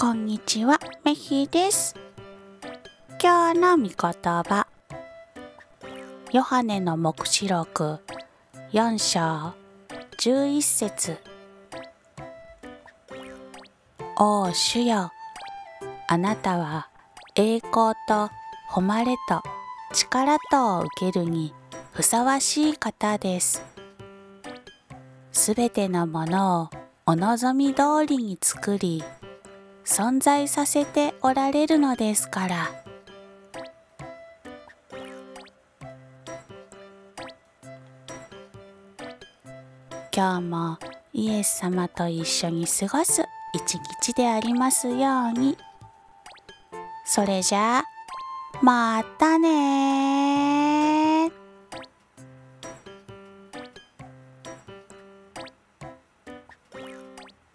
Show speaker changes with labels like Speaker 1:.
Speaker 1: こんにちは、めひです。今日の御言葉。ヨハネの黙示録4章11節お主よ、あなたは栄光と誉れと力とを受けるにふさわしい方です。すべてのものをお望み通りに作り、存在させておられるのですから。今日もイエス様と一緒に過ごす一日でありますように。それじゃあ、またね